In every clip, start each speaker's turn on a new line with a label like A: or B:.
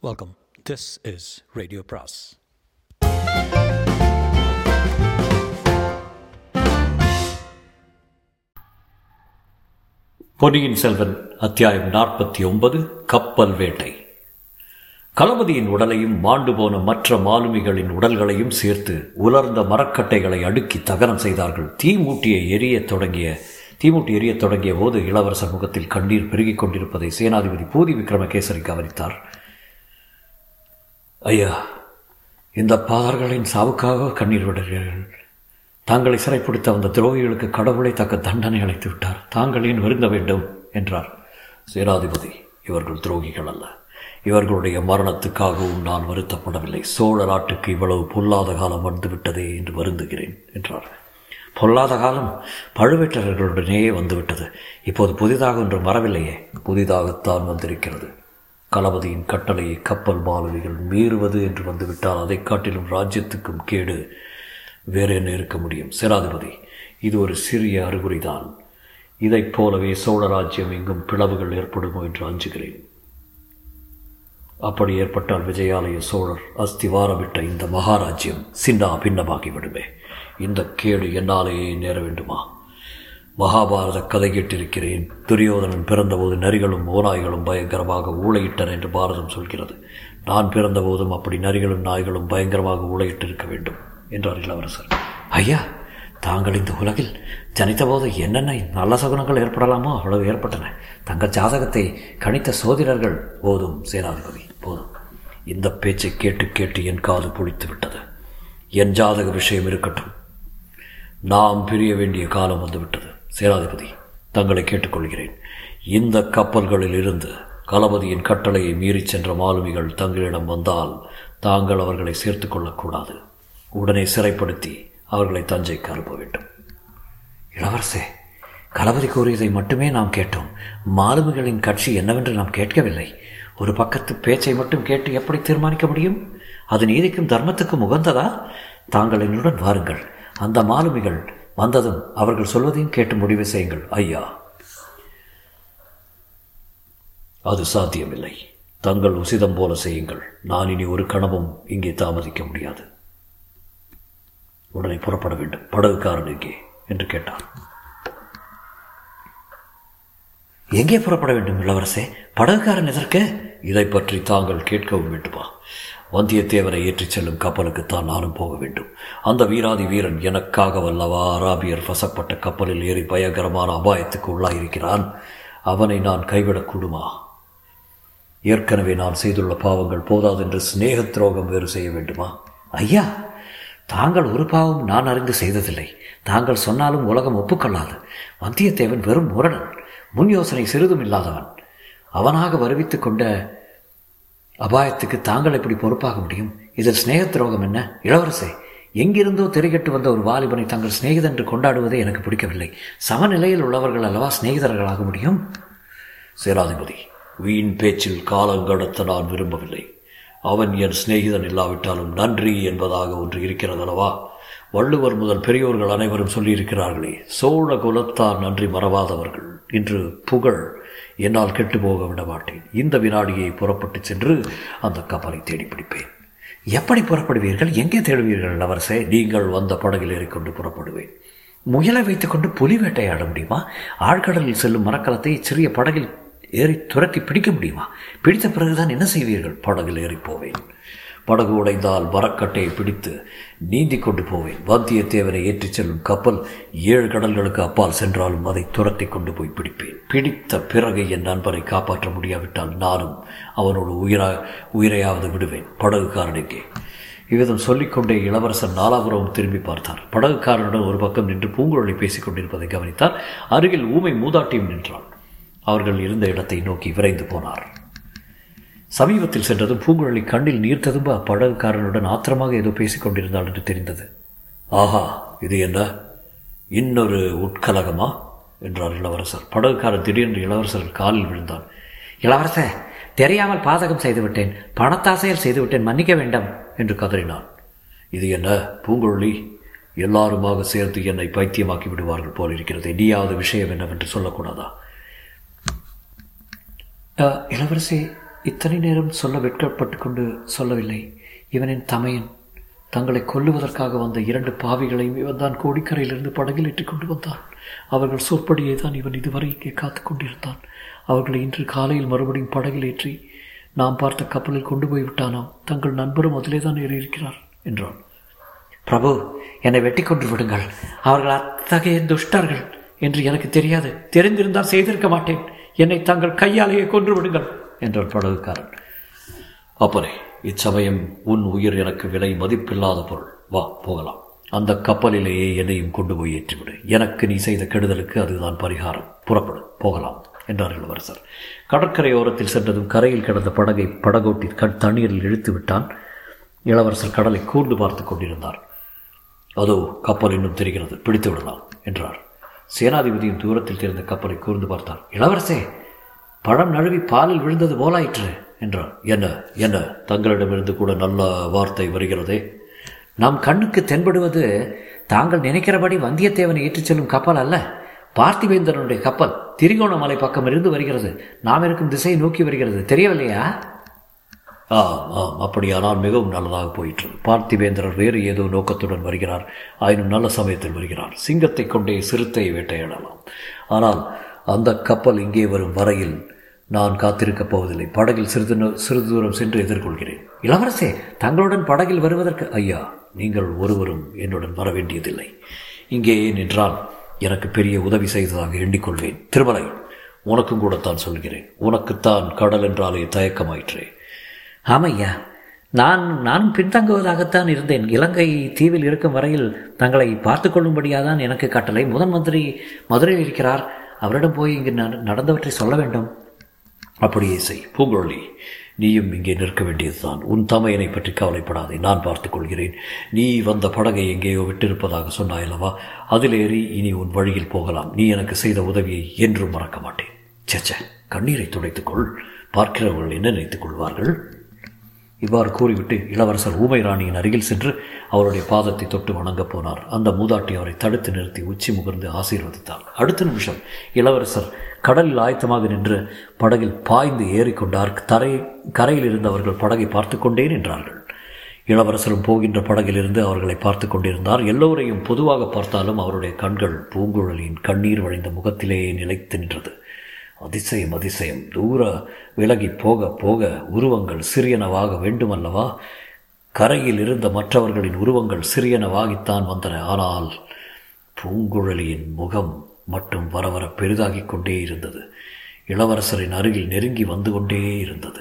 A: Welcome this is radio Bros
B: Ponniyin Selvan அத்தியாயம் நாற்பத்தி ஒன்பது கப்பல் வேட்டை. களபதியின் உடலையும் மாண்டு போன மற்ற மாலுமிகளின் உடல்களையும் சேர்த்து உலர்ந்த மரக்கட்டைகளை அடுக்கி தகனம் செய்தார்கள். தீமூட்டியை எரிய தொடங்கிய தீமூட்டி எரிய தொடங்கிய போது இளவரசர் முகத்தில் கண்ணீர் பெருகிக் கொண்டிருப்பதை சேனாதிபதி பூதி விக்ரமகேசரி கவனித்தார். ஐயா இந்த பாதர்களின் சாவுக்காக கண்ணீர் விடுகிறீர்கள். தாங்களை சிறைப்பிடித்த அந்த துரோகிகளுக்கு கடவுளை தக்க தண்டனை அளித்து விட்டார். தாங்களின் வருந்த வேண்டும்? என்றார். சேனாதிபதி இவர்கள் துரோகிகள் அல்ல. இவர்களுடைய மரணத்துக்காகவும் நான் வருத்தப்படவில்லை. சோழ நாட்டுக்கு இவ்வளவு பொல்லாத காலம் வந்துவிட்டதே என்று வருந்துகிறேன் என்றார். பொல்லாத காலம் பழுவேட்டரர்களுடனேயே வந்துவிட்டது. இப்போது புதிதாக ஒன்று வரவில்லையே. புதிதாகத்தான் வந்திருக்கிறது. களபதியின் கட்டளையை கப்பல் மாலுமிகள் மீறுவது என்று வந்துவிட்டால் அதை காட்டிலும் ராஜ்யத்துக்கும் கேடு. வேறு என்ன இருக்க முடியும்? சேனாதிபதி இது ஒரு சிறிய அறிகுறிதான். இதைப் போலவே சோழ ராஜ்யம் எங்கும் பிளவுகள் ஏற்படுமோ என்று அஞ்சுகிறேன். அப்படி ஏற்பட்டால் விஜயாலய சோழர் அஸ்திவாரமிட்ட இந்த மகாராஜ்யம் சின்னா பின்னமாகி விடுமே இந்த கேடு என்னாலேயே நேர வேண்டுமா? மகாபாரத கதை கேட்டிருக்கிறேன் துரியோதனன் பிறந்தபோது நரிகளும் ஓநாய்களும் பயங்கரமாக ஊழையிட்டன என்று பாரதம் சொல்கிறது. நான் பிறந்தபோதும் அப்படி நரிகளும் நாய்களும் பயங்கரமாக ஊழையிட்டிருக்க வேண்டும் என்றார் இளவரசர் ஐயா தாங்கள் இந்த உலகில் ஜனித்தபோது என்னென்ன நல்ல சகுனங்கள் ஏற்படலாமோ அவ்வளவு ஏற்பட்டன. தங்கள் ஜாதகத்தை கணித்த சோதிடர்கள் போதும் சேனாதிபதி போதும். இந்த பேச்சை கேட்டு கேட்டு என் காது புளித்து விட்டது என் ஜாதக விஷயம் இருக்கட்டும். நாம் பிரிய வேண்டிய காலம் வந்துவிட்டது. சேனாதிபதி தங்களை கேட்டுக்கொள்கிறேன். இந்த கப்பல்களில் இருந்து களபதியின் கட்டளையை மீறிச் சென்ற மாலுமிகள் தங்களிடம் வந்தால் தாங்கள் அவர்களை சேர்த்து கொள்ளக்கூடாது. உடனே சிறைப்படுத்தி அவர்களை தஞ்சைக்கு அனுப்ப வேண்டும். இளவரசே களபதி கூறியதை மட்டுமே நாம் கேட்டோம். மாலுமிகளின் கட்சி என்னவென்று நாம் கேட்கவில்லை. ஒரு பக்கத்து பேச்சை மட்டும் கேட்டு எப்படி தீர்மானிக்க முடியும்? அது நீதிக்கும் தர்மத்துக்கும் உகந்ததா? தாங்கள் என்னுடன் வாருங்கள். அந்த மாலுமிகள் வந்ததும் அவர்கள் சொல்வதையும் கேட்டு முடிவு செய்யுங்கள். ஐயா. அது சாத்தியமில்லை. தங்கள் உசிதம் போல செய்யுங்கள். நான் இனி ஒரு கணமும் இங்கே தாமதிக்க முடியாது. உடனே புறப்பட வேண்டும். படகுக்காரன் எங்கே? என்று கேட்டார் எங்கே புறப்பட வேண்டும் இளவரசே? படகுக்காரன் எதற்கு? இதை பற்றி தாங்கள் கேட்கவும் வேண்டுமா? வந்தியத்தேவரை ஏற்றிச் செல்லும் கப்பலுக்குத்தான் நானும் போக வேண்டும். அந்த வீராதி வீரன் எனக்காக வல்லவா அராபியர் வசப்பட்ட கப்பலில் ஏறி பயங்கரமான அபாயத்துக்கு உள்ளாயிருக்கிறான். அவனை நான் கைவிடக்கூடுமா ஏற்கனவே நான் செய்துள்ள பாவங்கள் போதாதென்று சிநேக துரோகம் வேறு செய்ய வேண்டுமா? ஐயா தாங்கள் ஒரு பாவம் நான் அறிந்து செய்ததில்லை. தாங்கள் சொன்னாலும் உலகம் ஒப்புக்கொள்ளாது. வந்தியத்தேவன் வெறும் முரடன் முன் யோசனை சிறிதும் இல்லாதவன். அவனாக வருவித்துக் கொண்ட அபாயத்துக்கு தாங்கள் எப்படி பொறுப்பாக முடியும்? இதில் சிநேக துரோகம் என்ன? இளவரசே எங்கிருந்தோ திரைகட்டு வந்த ஒரு வாலிபனை தங்கள் சிநேகிதன் என்று கொண்டாடுவதே எனக்கு பிடிக்கவில்லை. சமநிலையில் உள்ளவர்கள் அல்லவா சிநேகிதர்களாக முடியும்? சேராதிபதி வீண் பேச்சில் காலங்கடத்த நான் விரும்பவில்லை. அவன் என் சிநேகிதன் இல்லாவிட்டாலும் நன்றி என்பதாக ஒன்று இருக்கிறதல்லவா வள்ளுவர் முதல் பெரியோர்கள் அனைவரும் சொல்லியிருக்கிறார்களே சோழ குலத்தார் நன்றி மறவாதவர்கள். இன்று புகழ் என்னால் கெட்டு போக விட மாட்டேன். இந்த வினாடியை புறப்பட்டு சென்று அந்த கப்பலை தேடி பிடிப்பேன். எப்படி புறப்படுவீர்கள்? எங்கே தேடுவீர்கள் இளவரசே? நீங்கள் வந்த படகில் ஏறிக்கொண்டு புறப்படுவேன். முயலை வைத்துக்கொண்டு புலி வேட்டையாட முடியுமா? ஆழ்கடலில் செல்லும் மரக்கலத்தை சிறிய படகில் ஏறி துரத்தி பிடிக்க முடியுமா? பிடித்த பிறகுதான் என்ன செய்வீர்கள்? படகில் ஏறி போவேன். படகு உடைந்தால் மரக்கட்டையை பிடித்து நீந்தி கொண்டு போவேன். வந்தியத்தேவனை ஏற்றிச் செல்லும் கப்பல் ஏழு கடல்களுக்கு அப்பால் சென்றாலும் அதை துரத்தி கொண்டு போய் பிடிப்பேன். பிடித்த பிறகு என் நண்பரை காப்பாற்ற முடியாவிட்டால் நானும் அவனோடு உயிரா உயிரையாவது விடுவேன். படகுக்காரனுக்கே இவ்விதம் சொல்லிக்கொண்டே இளவரசர் நாலாபுரமும் திரும்பி பார்த்தார். படகுக்காரனுடன் ஒரு பக்கம் நின்று பூங்குழலி பேசிக் கொண்டிருப்பதை கவனித்தார் அருகில் ஊமை மூதாட்டியும் நின்றான். அவர்கள் இருந்த இடத்தை நோக்கி விரைந்து போனார். சமீபத்தில் சென்றதும் பூங்குழலி கண்ணில் நீர் ததும்ப அப்படகுக்காரனுடன் ஆத்திரமாக ஏதோ பேசிக் கொண்டிருந்தாள் என்று தெரிந்தது. ஆஹா இது என்ன? இன்னொரு உட்கலகமா? என்றார் இளவரசர். படகுக்காரன் திடீரென்று இளவரசர் காலில் விழுந்தான். இளவரசர் தெரியாமல் பாதகம் செய்துவிட்டேன் பணத்தாசையில் செய்துவிட்டேன் மன்னிக்க வேண்டாம் என்று கதறினான். இது என்ன பூங்குழலி? எல்லாருமாக சேர்ந்து என்னை பைத்தியமாக்கி விடுவார்கள் போல் இருக்கிறது. நீயாவது விஷயம் என்னவென்று சொல்லக்கூடாதா? இளவரசி இத்தனை நேரம் சொல்ல வெட்கப்பட்டு கொண்டு சொல்லவில்லை. இவனின் தமையன் தங்களை கொல்லுவதற்காக வந்த இரண்டு பாவிகளையும் இவன் தான் கோடிக்கரையிலிருந்து படகில் ஏற்றிக் கொண்டு வந்தான். அவர்கள் சொற்படியே தான் இவன் இதுவரை இங்கே காத்து கொண்டிருந்தான். அவர்களை இன்று காலையில் மறுபடியும் படகில் ஏற்றி நாம் பார்த்த கப்பலில் கொண்டு போய் விட்டானாம் தங்கள் நண்பரும் அதிலே தான் ஏறியிருக்கிறார் என்றான். பிரபு என்னை வெட்டி கொண்டு விடுங்கள். அவர்கள் அத்தகைய துஷ்டர்கள் என்று எனக்கு தெரியாது. தெரிந்திருந்தால் செய்திருக்க மாட்டேன். என்னை தங்கள் கையாலேயே கொன்று விடுங்கள். என்றார் படகுக்காரன். அப்பனே இச்சமயம் உன் உயிர் எனக்கு விலை மதிப்பில்லாத பொருள். வா போகலாம். அந்த கப்பலிலேயே என்னையும் கொண்டு போய் ஏற்றிவிடு. எனக்கு நீ செய்த கெடுதலுக்கு அதுதான் பரிகாரம். புறப்படும் போகலாம் என்றார் இளவரசர். கடற்கரையோரத்தில் சென்றதும் கரையில் கிடந்த படகை படகோட்டி கண் தண்ணீரில் இழுத்து விட்டான். இளவரசர் கடலை கூர்ந்து பார்த்து கொண்டிருந்தார். அதோ கப்பல் இன்னும் தெரிகிறது. பிடித்து விடலாம் என்றார். சேனாதிபதியின் தூரத்தில் தெரிந்த கப்பலை கூர்ந்து பார்த்தார். இளவரசே பழம் நழுவி பாலில் விழுந்தது போலாயிற்று என்றார் என்ன என்ன தங்களிடமிருந்து கூட நல்ல வார்த்தை வருகிறதே? நம் கண்ணுக்கு தென்படுவது தாங்கள் நினைக்கிறபடி வந்தியத்தேவனை ஏற்றிச் செல்லும் கப்பல் அல்ல. பார்த்திவேந்தனுடைய கப்பல் திரிகோணமலை பக்கம் இருந்து வருகிறது. நாம் இருக்கும் திசையை நோக்கி வருகிறது. தெரியவில்லையா? ஆம் ஆம் அப்படியானால் மிகவும் நல்லதாக போயிற்று. பார்த்திவேந்திரர் வேறு ஏதோ நோக்கத்துடன் வருகிறார். ஆயினும் நல்ல சமயத்தில் வருகிறார். சிங்கத்தை கொண்டே சிறுத்தை வேட்டையாடலாம். ஆனால் அந்த கப்பல் இங்கே வரும் வரையில் நான் காத்திருக்கப் போவதில்லை. படகில் சிறிது சிறிது தூரம் சென்று எதிர்கொள்கிறேன். இளவரசே தங்களுடன் படகில் வருவதற்கு ஐயா நீங்கள் ஒருவரும் என்னுடன் வர வேண்டியதில்லை. இங்கே நின்றால் எனக்கு பெரிய உதவி செய்ததாக எண்ணிக்கொள்வேன். திருமலை உனக்கும் கூடத்தான் சொல்கிறேன். உனக்குத்தான் கடல் என்றாலே தயக்கமாயிற்றே. ஆமையா நான் நானும் பின்தங்குவதாகத்தான் இருந்தேன். இலங்கை தீவில் இருக்கும் வரையில் தங்களை பார்த்து கொள்ளும்படியாக தான் எனக்கு கட்டளை. முதன் மந்திரி மதுரையில் இருக்கிறார். அவரிடம் போய் இங்கு நடந்தவற்றை சொல்ல வேண்டும். அப்படியே செய். பூங்குழலி நீயும் இங்கே நிற்க வேண்டியதுதான். உன் தமையனை பற்றி கவலைப்படாதே. நான் பார்த்துக் கொள்கிறேன். நீ வந்த படகை எங்கேயோ விட்டிருப்பதாக சொன்னாயல்லவா? அதில் ஏறி இனி உன் வழியில் போகலாம். நீ எனக்கு செய்த உதவியை என்றும் மறக்க மாட்டேன். சேச்ச கண்ணீரை துடைத்துக்கொள் பார்க்கிறவர்கள் என்ன நினைத்துக் கொள்வார்கள்? இவ்வாறு கூறிவிட்டு இளவரசர் ஊமை ராணியின் அருகில் சென்று அவருடைய பாதத்தை தொட்டு வணங்கப் போனார். அந்த மூதாட்டி அவரை தடுத்து நிறுத்தி உச்சி முகர்ந்து ஆசீர்வதித்தார் அடுத்த நிமிஷம் இளவரசர் கடலில் ஆயத்தமாக நின்று படகில் பாய்ந்து ஏறிக்கொண்டார். தரை கரையில் இருந்தவர்கள் படகை பார்த்து கொண்டே நின்றார்கள். இளவரசரும் போகின்ற படகிலிருந்து அவர்களை பார்த்து கொண்டிருந்தார். எல்லோரையும் பொதுவாக பார்த்தாலும் அவருடைய கண்கள் பூங்குழலியின் கண்ணீர் வழிந்த முகத்திலேயே நிலைத்து நின்றது. அதிசயம் அதிசயம் தூர விலகி போக போக உருவங்கள் சிறியனவாக வேண்டுமல்லவா? கரையில் இருந்த மற்றவர்களின் உருவங்கள் சிறியனவாகித்தான் வந்தன. ஆனால் பூங்குழலியின் முகம் மட்டும் வர வர பெரிதாகிக் கொண்டே இருந்தது. இளவரசரின் அருகில் நெருங்கி வந்து கொண்டே இருந்தது.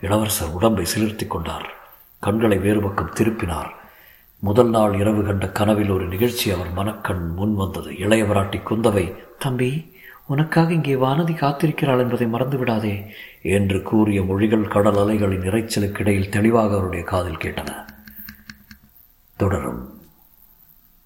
B: இளவரசர் உடம்பை சிலிர்த்தி கொண்டார். கண்களை வேறுபக்கம் திருப்பினார். முதல் நாள் இரவு கண்ட கனவில் ஒரு நிகழ்ச்சி அவர் மனக்கண் முன் வந்தது. இளையவராட்டி குந்தவை தம்பி உனக்காக இங்கே வானதி காத்திருக்கிறாள் என்பதை மறந்து விடாதே என்று கூறிய மொழிகள் கடல் அலைகளின் இறைச்சலுக்கிடையில் தெளிவாக அவருடைய காதில் கேட்டன. தொடரும்.